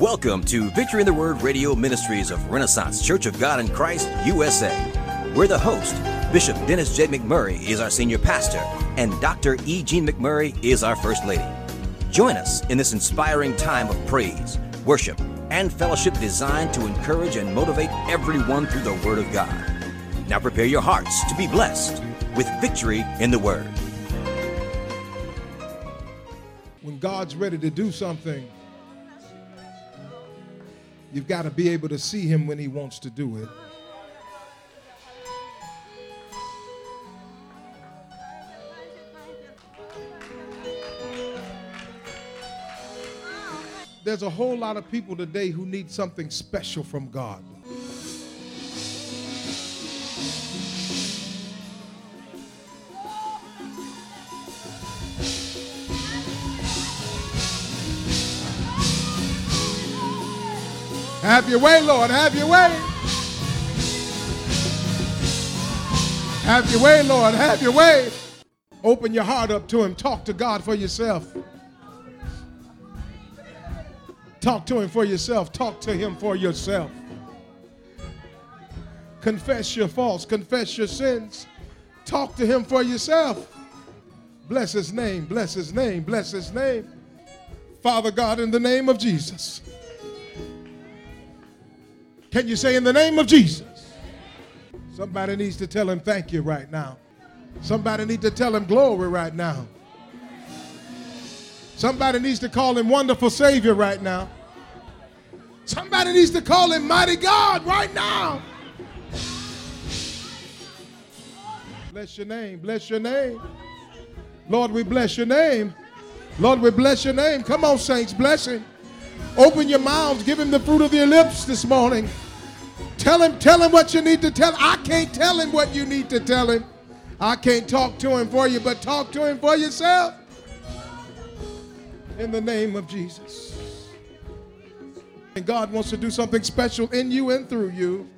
Welcome to Victory in the Word Radio Ministries of Renaissance Church of God in Christ, USA. We're the host. Bishop Dennis J. McMurray is our senior pastor, and Dr. E. Jean McMurray is our first lady. Join us in this inspiring time of praise, worship, and fellowship designed to encourage and motivate everyone through the Word of God. Now prepare your hearts to be blessed with victory in the Word. When God's ready to do something, you've got to be able to see Him when He wants to do it. There's a whole lot of people today who need something special from God. Have your way, Lord. Have your way. Have your way, Lord. Have your way. Open your heart up to Him. Talk to God for yourself. Talk to Him for yourself. Talk to Him for yourself. Confess your faults. Confess your sins. Talk to Him for yourself. Bless His name. Bless His name. Bless His name. Father God, in the name of Jesus. Can you say in the name of Jesus? Somebody needs to tell him thank you right now. Somebody needs to tell him glory right now. Somebody needs to call him wonderful Savior right now. Somebody needs to call him mighty God right now. Bless your name. Bless your name. Lord, we bless your name. Lord, we bless your name. Come on, saints, bless him. Open your mouths. Give him the fruit of your lips this morning. Tell him, tell him what you need to tell. I can't tell him what you need to tell him. I can't talk to him for you, but talk to him for yourself. In the name of Jesus. And God wants to do something special in you and through you.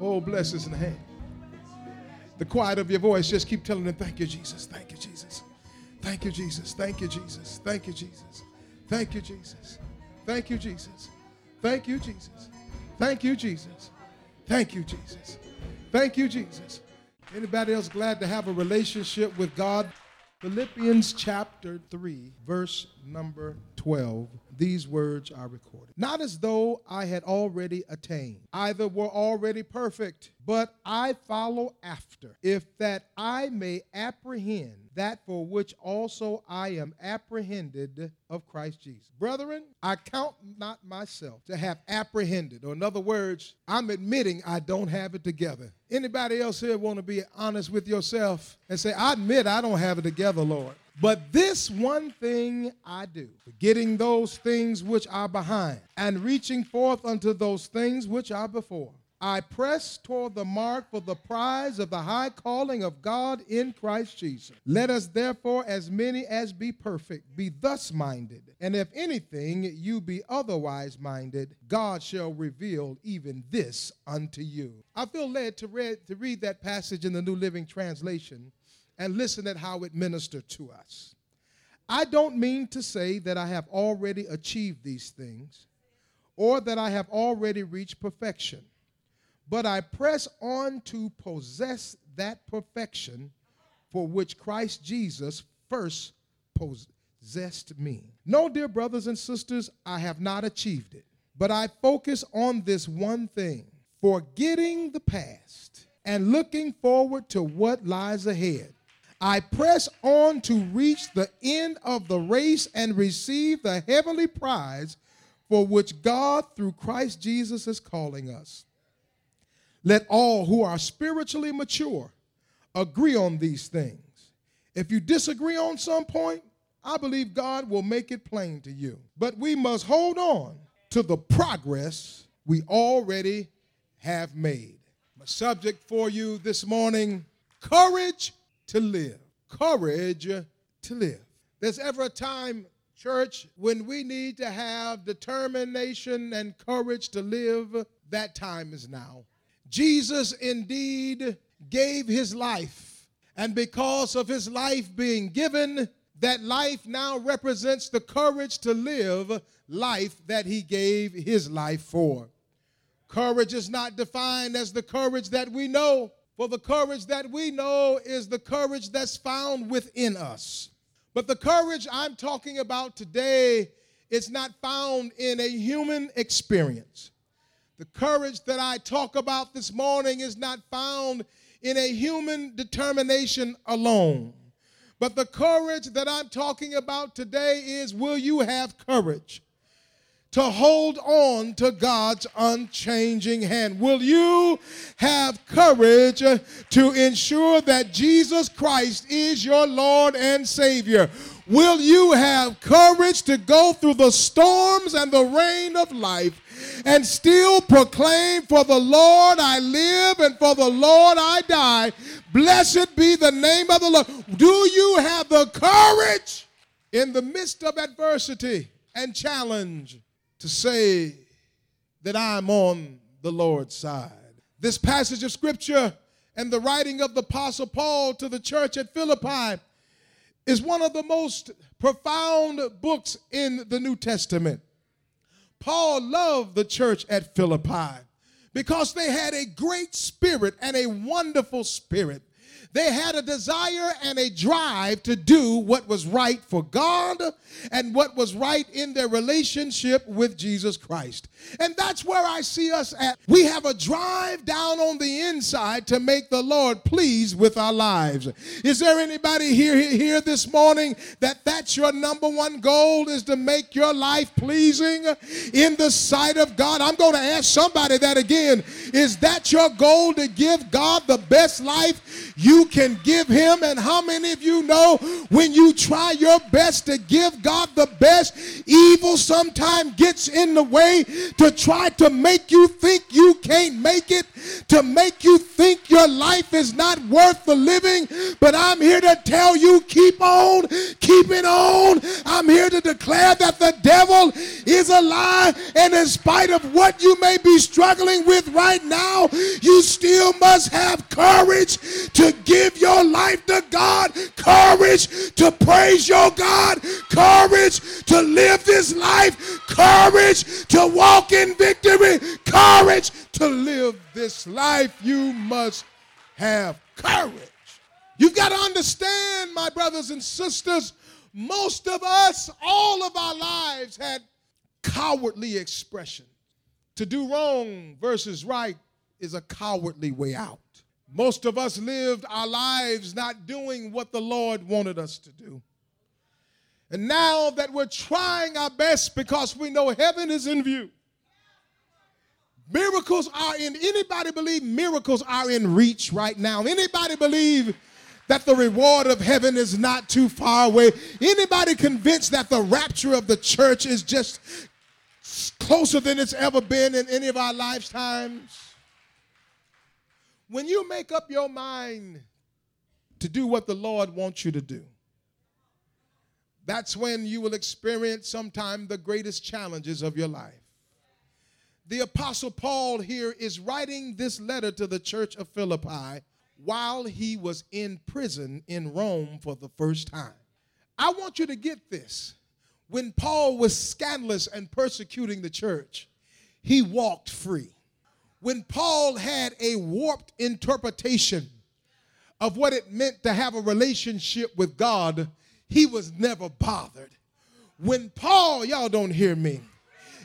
Oh, bless his name. The quiet of your voice, just keep telling him, Thank you, Jesus. Thank you, Jesus. Thank you, Jesus. Thank you, Jesus. Thank you, Jesus. Thank you, Jesus. Thank you, Jesus. Thank you, Jesus. Thank you, Jesus. Thank you, Jesus. Thank you, Jesus. Anybody else glad to have a relationship with God? Philippians chapter 3, verse number 12. These words are recorded. Not as though I had already attained, either were already perfect, but I follow after, if that I may apprehend that for which also I am apprehended of Christ Jesus. Brethren, I count not myself to have apprehended, or in other words, I'm admitting I don't have it together. Anybody else here want to be honest with yourself and say, I admit I don't have it together, Lord. But this one thing I do, forgetting those things which are behind, and reaching forth unto those things which are before. I press toward the mark for the prize of the high calling of God in Christ Jesus. Let us therefore, as many as be perfect, be thus minded. And if anything you be otherwise minded, God shall reveal even this unto you. I feel led to read, to read that passage in the New Living Translation and listen at how it ministered to us. I don't mean to say that I have already achieved these things or that I have already reached perfection but I press on to possess that perfection for which Christ Jesus first possessed me. No, dear brothers and sisters, I have not achieved it, but I focus on this one thing forgetting the past and looking forward to what lies ahead. I press on to reach the end of the race and receive the heavenly prize for which God, through Christ Jesus, is calling us. Let all who are spiritually mature agree on these things. If you disagree on some point, I believe God will make it plain to you. But we must hold on to the progress we already have made. My subject for you this morning courage to live. Courage to live. There's ever a time, church, when we need to have determination and courage to live. That time is now. Jesus indeed gave his life. And because of his life being given, that life now represents the courage to live life that he gave his life for. Courage is not defined as the courage that we know, for the courage that we know is the courage that's found within us. But the courage I'm talking about today is not found in a human experience. The courage that I talk about this morning is not found in a human determination alone. But the courage that I'm talking about today is will you have courage to hold on to God's unchanging hand? Will you have courage to ensure that Jesus Christ is your Lord and Savior? Will you have courage to go through the storms and the rain of life and still proclaim, For the Lord I live and for the Lord I die? Blessed be the name of the Lord. Do you have the courage in the midst of adversity and challenge to say that I'm on the Lord's side? This passage of scripture and the writing of the Apostle Paul to the church at Philippi is one of the most profound books in the New Testament. Paul loved the church at Philippi because they had a great spirit and a wonderful spirit. They had a desire and a drive to do what was right for God and what was right in their relationship with Jesus Christ. And that's where I see us at. We have a drive down on the inside to make the Lord pleased with our lives. Is there anybody here here this morning that that's your number one goal is to make your life pleasing in the sight of God? I'm going to ask somebody that again. Is that your goal to give God the best life you you can give him. And how many of you know when you try your best to give God the best, evil sometimes gets in the way to try to make you think you can't make it, to make you think your life is not worth the living. But I'm here to tell you keep on, keep it on. I'm here to declare that the devil is a lie. And in spite of what you may be struggling with right now, you still must have courage to give your life to God, courage to praise your God, courage to live this life, courage to walk in victory, courage to live this life. You must have courage. You've got to understand, my brothers and sisters, most of us, all of our lives had cowardly expression. To do wrong versus right is a cowardly way out. Most of us lived our lives not doing what the Lord wanted us to do. And now that we're trying our best because we know heaven is in view, miracles are in, anybody believe miracles are in reach right now? Anybody believe that the reward of heaven is not too far away? Anybody convinced that the rapture of the church is just closer than it's ever been in any of our lifetimes? When you make up your mind to do what the Lord wants you to do, that's when you will experience sometime the greatest challenges of your life. The Apostle Paul here is writing this letter to the church of Philippi while he was in prison in Rome for the first time. I want you to get this. When Paul was scandalous and persecuting the church, he walked free when Paul had a warped interpretation of what it meant to have a relationship with God, he was never bothered. When Paul, y'all don't hear me,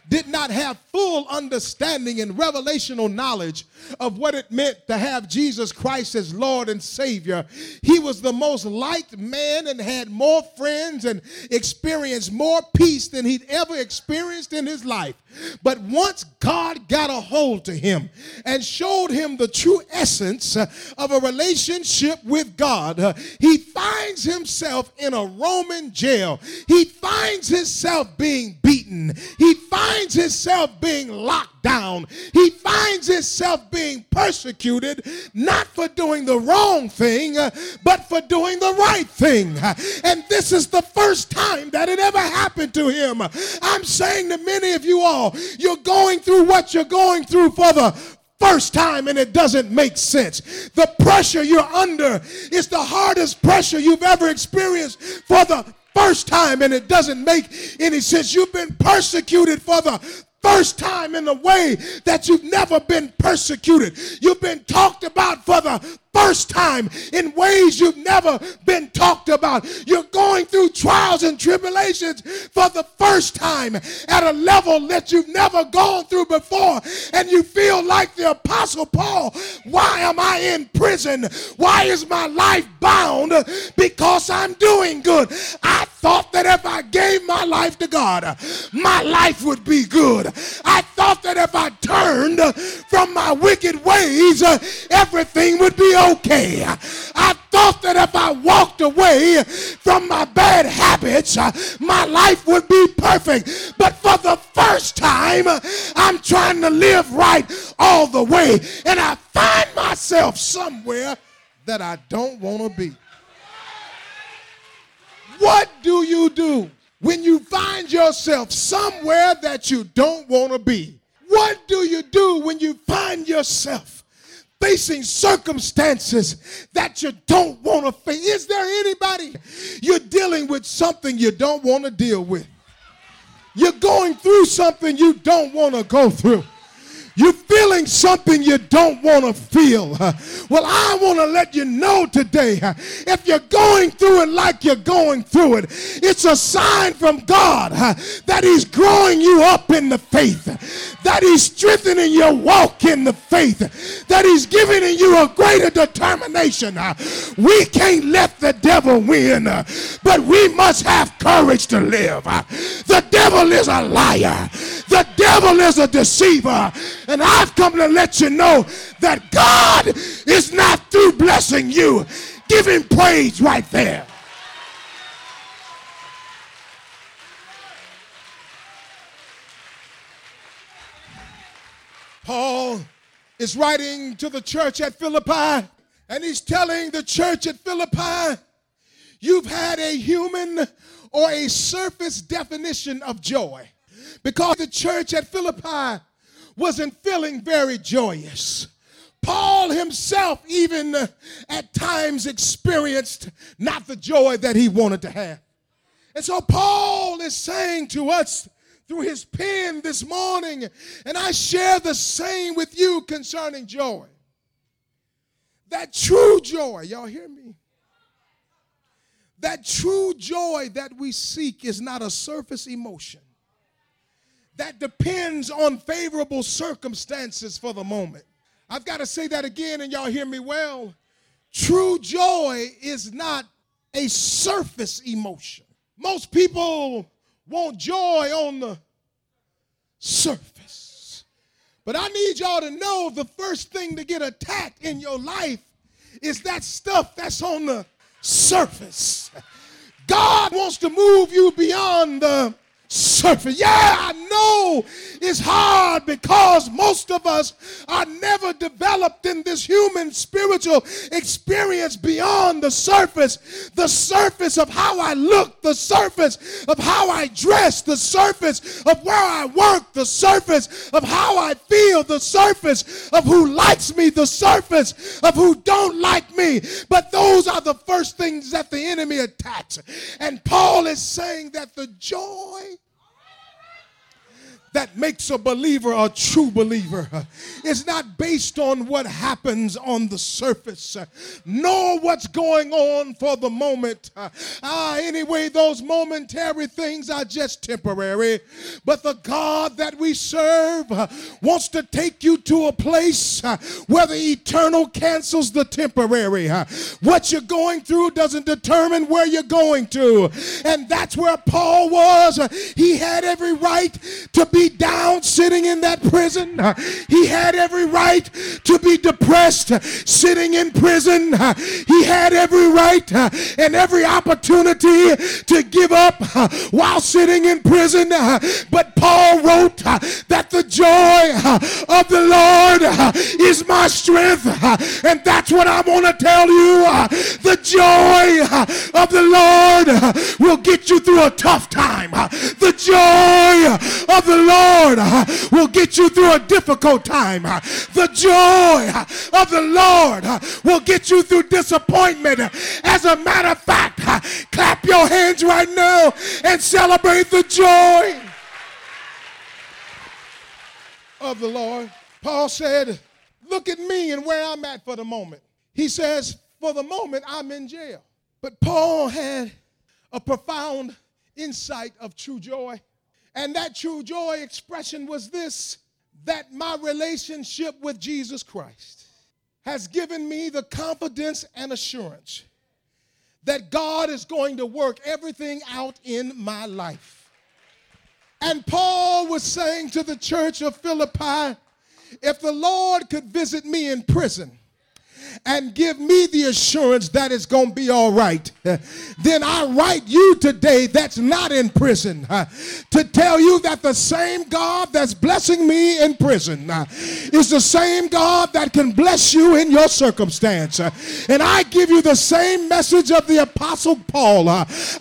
did not have full understanding and revelational knowledge of what it meant to have Jesus Christ as Lord and Savior. He was the most liked man and had more friends and experienced more peace than he'd ever experienced in his life. But once God got a hold to him and showed him the true essence uh, of a relationship with God, uh, he finds himself in a Roman jail. He finds himself being beaten. He finds himself being locked down. He finds himself being persecuted, not for doing the wrong thing, uh, but for doing the right thing. And this is the first time that it ever happened to him. I'm saying to many of you all, you're going through what you're going through for the first time and it doesn't make sense. The pressure you're under is the hardest pressure you've ever experienced for the first time and it doesn't make any sense. You've been persecuted for the first time in a way that you've never been persecuted. You've been talked about for the first time in ways you've never been talked about. You're going through trials and tribulations for the first time at a level that you've never gone through before. And you feel like the Apostle Paul why am I in prison? Why is my life bound? Because I'm doing good. I thought that if I gave my life to God, my life would be good. I thought that if I turned from my wicked ways, everything would be okay. I thought that if I walked away from my bad habits, uh, my life would be perfect. But for the first time, I'm trying to live right all the way. And I find myself somewhere that I don't want to be. What do you do when you find yourself somewhere that you don't want to be? What do you do when you find yourself facing circumstances that you don't want to face? Is there anybody you're dealing with something you don't want to deal with? You're going through something you don't want to go through. You're feeling something you don't want to feel. Well, I want to let you know today if you're going through it like you're going through it, it's a sign from God that He's growing you up in the faith, that He's strengthening your walk in the faith, that He's giving you a greater determination. We can't let the devil win, but we must have courage to live. The devil is a liar, the devil is a deceiver. And I've come to let you know that God is not through blessing you. Give him praise right there. Paul is writing to the church at Philippi, and he's telling the church at Philippi, you've had a human or a surface definition of joy. Because the church at Philippi wasn't feeling very joyous. Paul himself, even uh, at times, experienced not the joy that he wanted to have. And so, Paul is saying to us through his pen this morning, and I share the same with you concerning joy. That true joy, y'all hear me? That true joy that we seek is not a surface emotion that depends on favorable circumstances for the moment. I've got to say that again, and y'all hear me well. True joy is not a surface emotion. Most people want joy on the surface. But I need y'all to know the first thing to get attacked in your life is that stuff that's on the surface. God wants to move you beyond the surface. Yeah, I know it's hard because most of us are never developed in this human spiritual experience beyond the surface. The surface of how I look, the surface of how I dress, the surface of where I work, the surface of how I feel, the surface of who likes me, the surface of who don't like me. But those are the first things that the enemy attacks. And Paul is saying that the joy that makes a believer a true believer is not based on what happens on the surface, nor what's going on for the moment. Ah, anyway, those momentary things are just temporary. But the God that we serve uh, wants to take you to a place uh, where the eternal cancels the temporary. Uh, what you're going through doesn't determine where you're going to. And that's where Paul was. He had every right to be down sitting in that prison. He had every right to be depressed sitting in prison. He had every right and every opportunity to give up while sitting in prison. But Paul wrote that the joy of the Lord is my strength. And that's what I want to tell you. The joy of the Lord will get you through a tough time. The joy of the Lord uh, will get you through a difficult time. Uh, the joy uh, of the Lord will get you through disappointment. As a matter of fact, clap your hands right now and celebrate the joy of the Lord. Paul said, Look at me and where I'm at for the moment. He says, For the moment, I'm in jail. But Paul had a profound insight of true joy. And that true joy expression was this that my relationship with Jesus Christ has given me the confidence and assurance that God is going to work everything out in my life. And Paul was saying to the church of Philippi, if the Lord could visit me in prison, and give me the assurance that it's going to be all right, then I write you today that's not in prison to tell you that the same God that's blessing me in prison is the same God that can bless you in your circumstance. And I give you the same message of the Apostle Paul.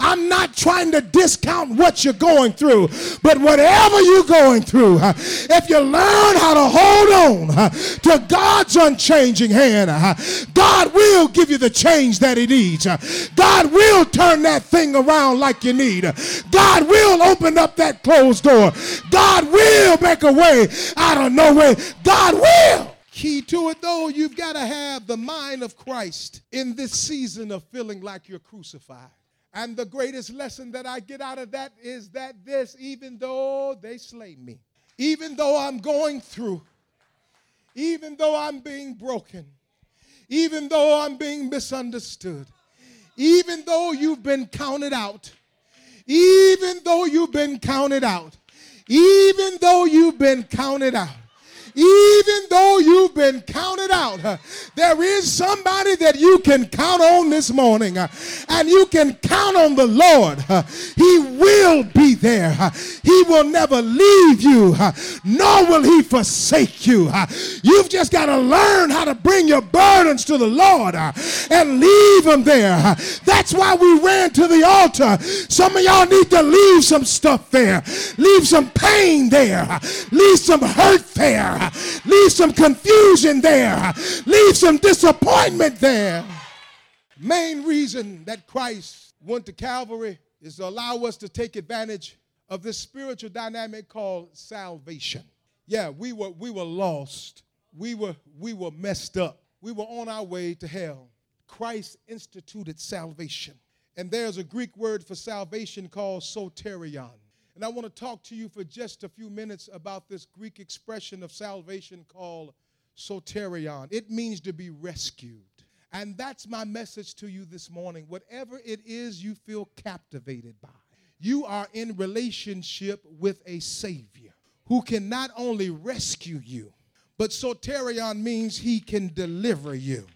I'm not trying to discount what you're going through, but whatever you're going through, if you learn how to hold on to God's unchanging hand, God will give you the change that He needs. God will turn that thing around like you need. God will open up that closed door. God will make a way out of no way. God will. Key to it though, you've got to have the mind of Christ in this season of feeling like you're crucified. And the greatest lesson that I get out of that is that this, even though they slay me, even though I'm going through, even though I'm being broken, even though I'm being misunderstood, even though you've been counted out, even though you've been counted out, even though you've been counted out, even though you've been counted out, there is somebody that you can count on this morning, and you can count on the Lord. He will be there. He will never leave you, nor will he forsake you. You've just got to learn how to bring your burdens to the Lord and leave them there. That's why we ran to the altar. Some of y'all need to leave some stuff there, leave some pain there, leave some hurt there. Leave some confusion there. Leave some disappointment there. Main reason that Christ went to Calvary is to allow us to take advantage of this spiritual dynamic called salvation. Yeah, we were we were lost. We were we were messed up. We were on our way to hell. Christ instituted salvation. And there's a Greek word for salvation called soterion. And I want to talk to you for just a few minutes about this Greek expression of salvation called soterion. It means to be rescued. And that's my message to you this morning. Whatever it is you feel captivated by, you are in relationship with a Savior who can not only rescue you, but soterion means he can deliver you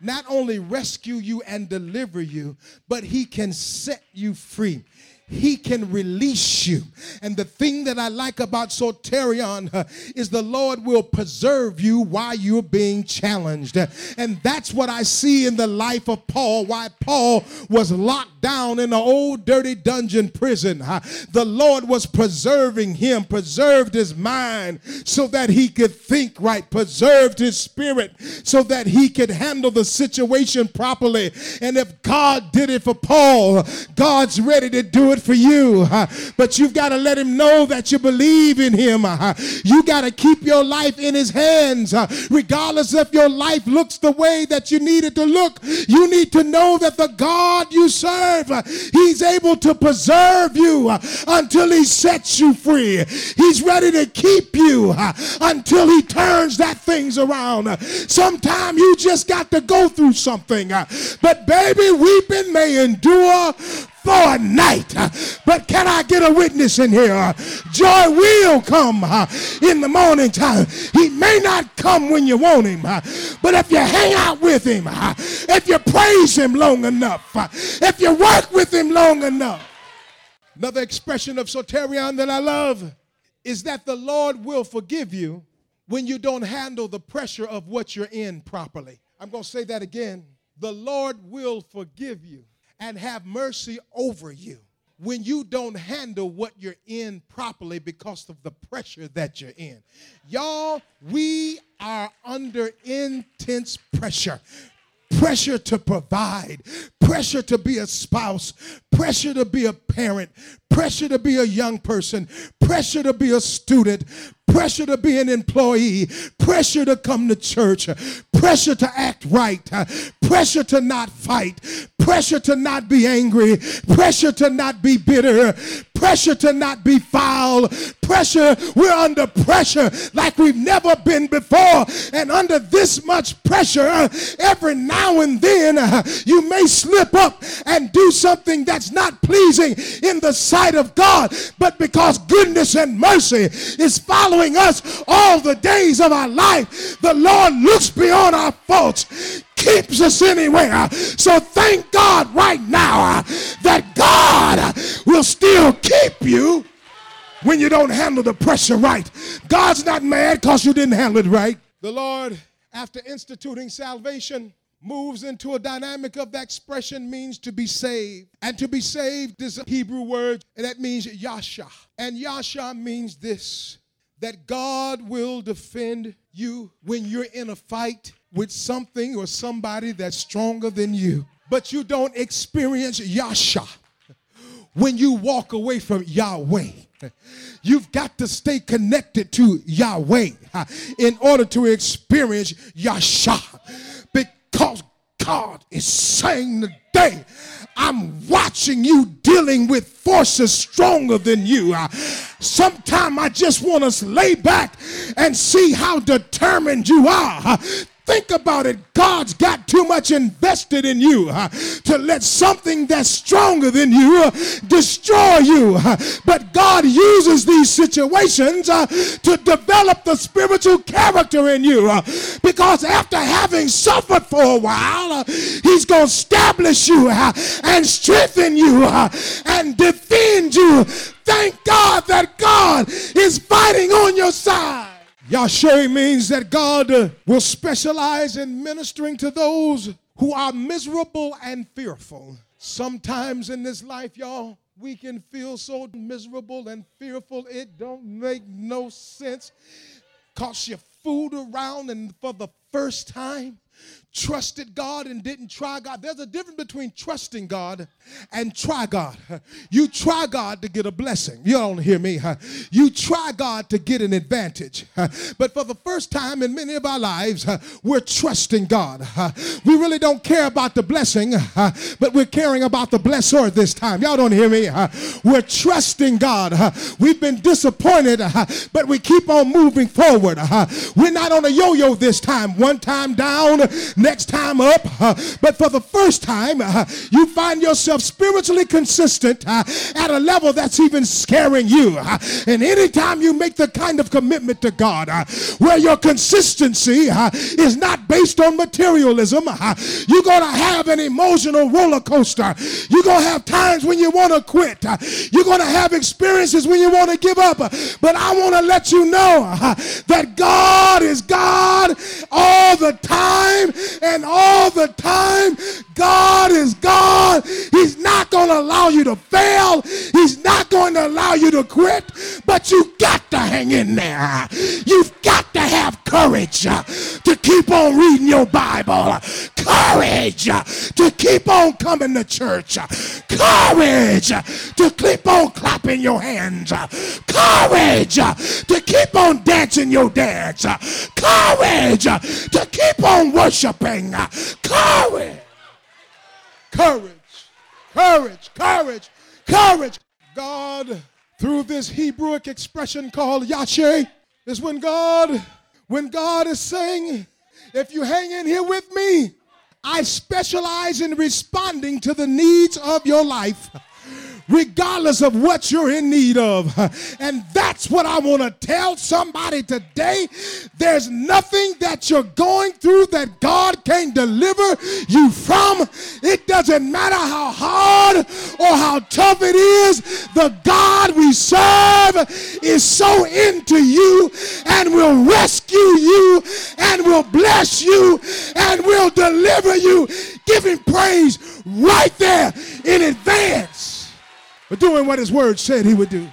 not only rescue you and deliver you, but he can set you free he can release you. And the thing that I like about soterion uh, is the Lord will preserve you while you're being challenged. And that's what I see in the life of Paul, why Paul was locked down in an old dirty dungeon prison. Uh, the Lord was preserving him, preserved his mind so that he could think right, preserved his spirit so that he could handle the situation properly. And if God did it for Paul, God's ready to do it for you. But you've got to let him know that you believe in him. You got to keep your life in his hands. Regardless if your life looks the way that you need it to look, you need to know that the God you serve, he's able to preserve you until he sets you free. He's ready to keep you until he turns that things around. Sometimes you just got to go through something. But baby, weeping may endure for a night. But can I get a witness in here? Joy will come uh, in the morning time. He may not come when you want him, uh, but if you hang out with him, uh, if you praise him long enough, if you work with him long enough. Another expression of soterion that I love is that the Lord will forgive you when you don't handle the pressure of what you're in properly. I'm going to say that again. The Lord will forgive you and have mercy over you when you don't handle what you're in properly because of the pressure that you're in. Y'all, we are under intense pressure pressure to provide, pressure to be a spouse, pressure to be a parent, pressure to be a young person, pressure to be a student, pressure to be an employee, pressure to come to church, pressure to act right, pressure to not fight, pressure to not be angry, pressure to not be bitter, pressure to not be foul, pressure. We're under pressure like we've never been before. And under this much pressure, every now and then you may slip up and do something that's not pleasing in the sight of God. But because goodness and mercy is following us all the days of our life, the Lord looks beyond our faults keeps us anywhere. So thank God right now uh, that God will still keep you when you don't handle the pressure right. God's not mad because you didn't handle it right. The Lord, after instituting salvation, moves into a dynamic of that expression means to be saved. And to be saved is a Hebrew word, and that means yasha. And yasha means this that God will defend you when you're in a fight with something or somebody that's stronger than you. But you don't experience yasha when you walk away from Yahweh. You've got to stay connected to Yahweh in order to experience Yasha. Because God is saying today, I'm watching you dealing with forces stronger than you. Uh, Sometimes I just want to lay back and see how determined you are. Uh, Think about it. God's got too much invested in you uh, to let something that's stronger than you uh, destroy you. Uh, but God uses these situations to develop the spiritual character in you. Because after having suffered for a while, He's going to establish you and strengthen you and defend you. Thank God that God is fighting on your side. Yashe means that God will specialize in ministering to those who are miserable and fearful. Sometimes in this life, y'all, we can feel so miserable and fearful it don't make no sense. Cause you fooled around and for the first time trusted God and didn't try God. There's a difference between trusting God and try God. You try God to get a blessing. You don't hear me. Huh? You try God to get an advantage. But for the first time in many of our lives, we're trusting God. We really don't care about the blessing, but we're caring about the blesser this time. Y'all don't hear me. We're trusting God. We've been disappointed, but we keep on moving forward. We're not on a yo-yo this time. One time down, next time up. Uh, but for the first time, uh, you find yourself spiritually consistent uh, at a level that's even scaring you. and anytime you make the kind of commitment to God where your consistency is not based on materialism, you're going to have an emotional roller coaster. You're going to have times when you want to quit. You're going to have experiences when you want to give up. But I want to let you know that God is God all the time and all the time. God is God. He's not going to allow you to fail. He's not going to allow you to quit, but you've got to hang in there. You've got to have courage to keep on reading your Bible. Courage to keep on coming to church. Courage to keep on clapping your hands. Courage to keep on dancing your dance. Courage to keep on worshiping. Courage. Courage. Courage. Courage. Courage. God, through this Hebrewic expression called Yashe, is when God, when God is saying, if you hang in here with me, I specialize in responding to the needs of your life regardless of what you're in need of. And that's what I want to tell somebody today. There's nothing that you're going through that God can't deliver you from. It doesn't matter how hard or how tough it is, the God we serve is so into you and will rescue you and will bless you and will deliver you. Give him praise right there in advance. But doing what his word said he would do.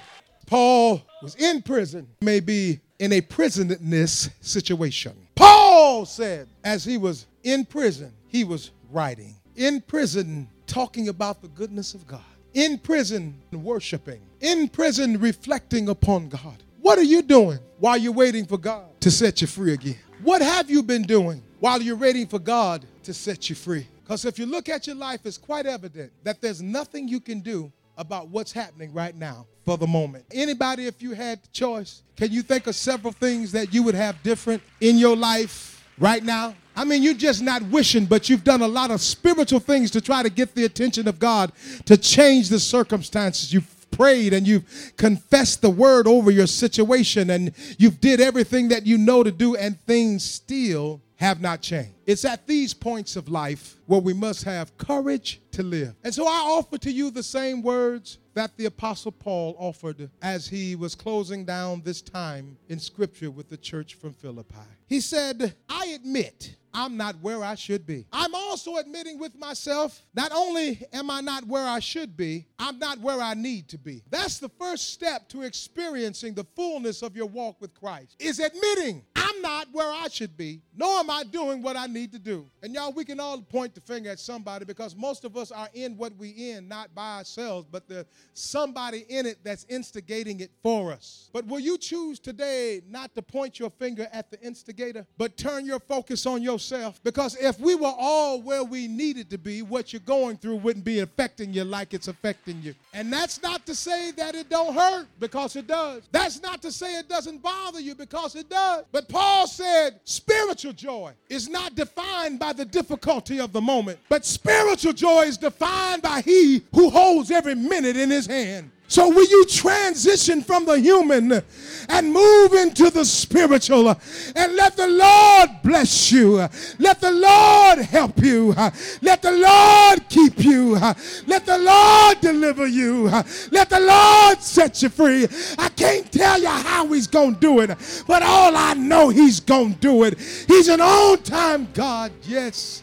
Paul was in prison, maybe in a prisonness situation. Paul said, as he was in prison, he was writing. In prison, talking about the goodness of God. In prison, worshiping. In prison, reflecting upon God. What are you doing while you're waiting for God to set you free again? What have you been doing while you're waiting for God to set you free? Because if you look at your life, it's quite evident that there's nothing you can do about what's happening right now for the moment. Anybody, if you had the choice, can you think of several things that you would have different in your life right now? I mean, you're just not wishing, but you've done a lot of spiritual things to try to get the attention of God to change the circumstances. You've prayed and you've confessed the word over your situation and you've did everything that you know to do and things still have not changed. It's at these points of life where we must have courage to live. And so I offer to you the same words that the Apostle Paul offered as he was closing down this time in Scripture with the church from Philippi. He said, I admit I'm not where I should be. I'm also admitting with myself, not only am I not where I should be, I'm not where I need to be. That's the first step to experiencing the fullness of your walk with Christ, is admitting not where I should be, nor am I doing what I need to do. And y'all, we can all point the finger at somebody because most of us are in what we in, not by ourselves, but there's somebody in it that's instigating it for us. But will you choose today not to point your finger at the instigator, but turn your focus on yourself? Because if we were all where we needed to be, what you're going through wouldn't be affecting you like it's affecting you. And that's not to say that it don't hurt, because it does. That's not to say it doesn't bother you, because it does. But Paul said spiritual joy is not defined by the difficulty of the moment, but spiritual joy is defined by he who holds every minute in his hand. So will you transition from the human and move into the spiritual and let the Lord bless you. Let the Lord help you. Let the Lord keep you. Let the Lord deliver you. Let the Lord set you free. I can't tell you how he's going to do it, but all I know he's going to do it. He's an on-time God. Yes,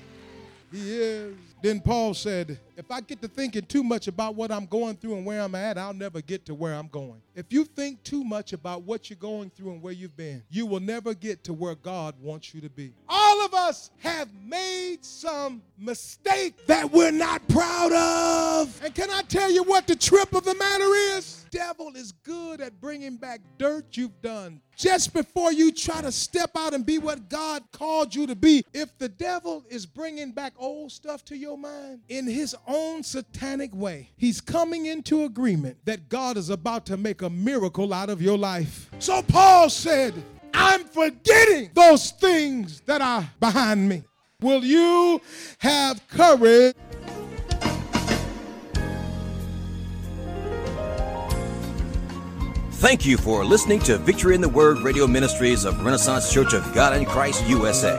he is. Then Paul said, if I get to thinking too much about what I'm going through and where I'm at, I'll never get to where I'm going. If you think too much about what you're going through and where you've been, you will never get to where God wants you to be. All of us have made some mistake that we're not proud of. And can I tell you what the trip of the matter is? Devil is good at bringing back dirt you've done just before you try to step out and be what God called you to be. If the devil is bringing back old stuff to your mind in his own satanic way, he's coming into agreement that God is about to make a miracle out of your life. So Paul said, I'm forgetting those things that are behind me. Will you have courage? Thank you for listening to Victory in the Word Radio Ministries of Renaissance Church of God in Christ USA,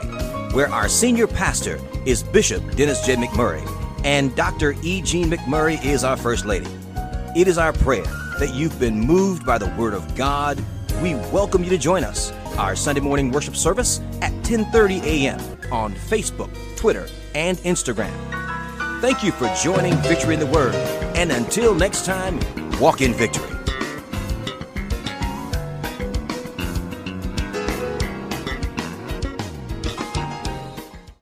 where our senior pastor is Bishop Dennis J. McMurray and Dr. E. Jean McMurray is our First Lady. It is our prayer that you've been moved by the Word of God. We welcome you to join us our Sunday morning worship service at 10:30 a.m. on Facebook, Twitter, and Instagram. Thank you for joining Victory in the Word, and until next time, walk in victory.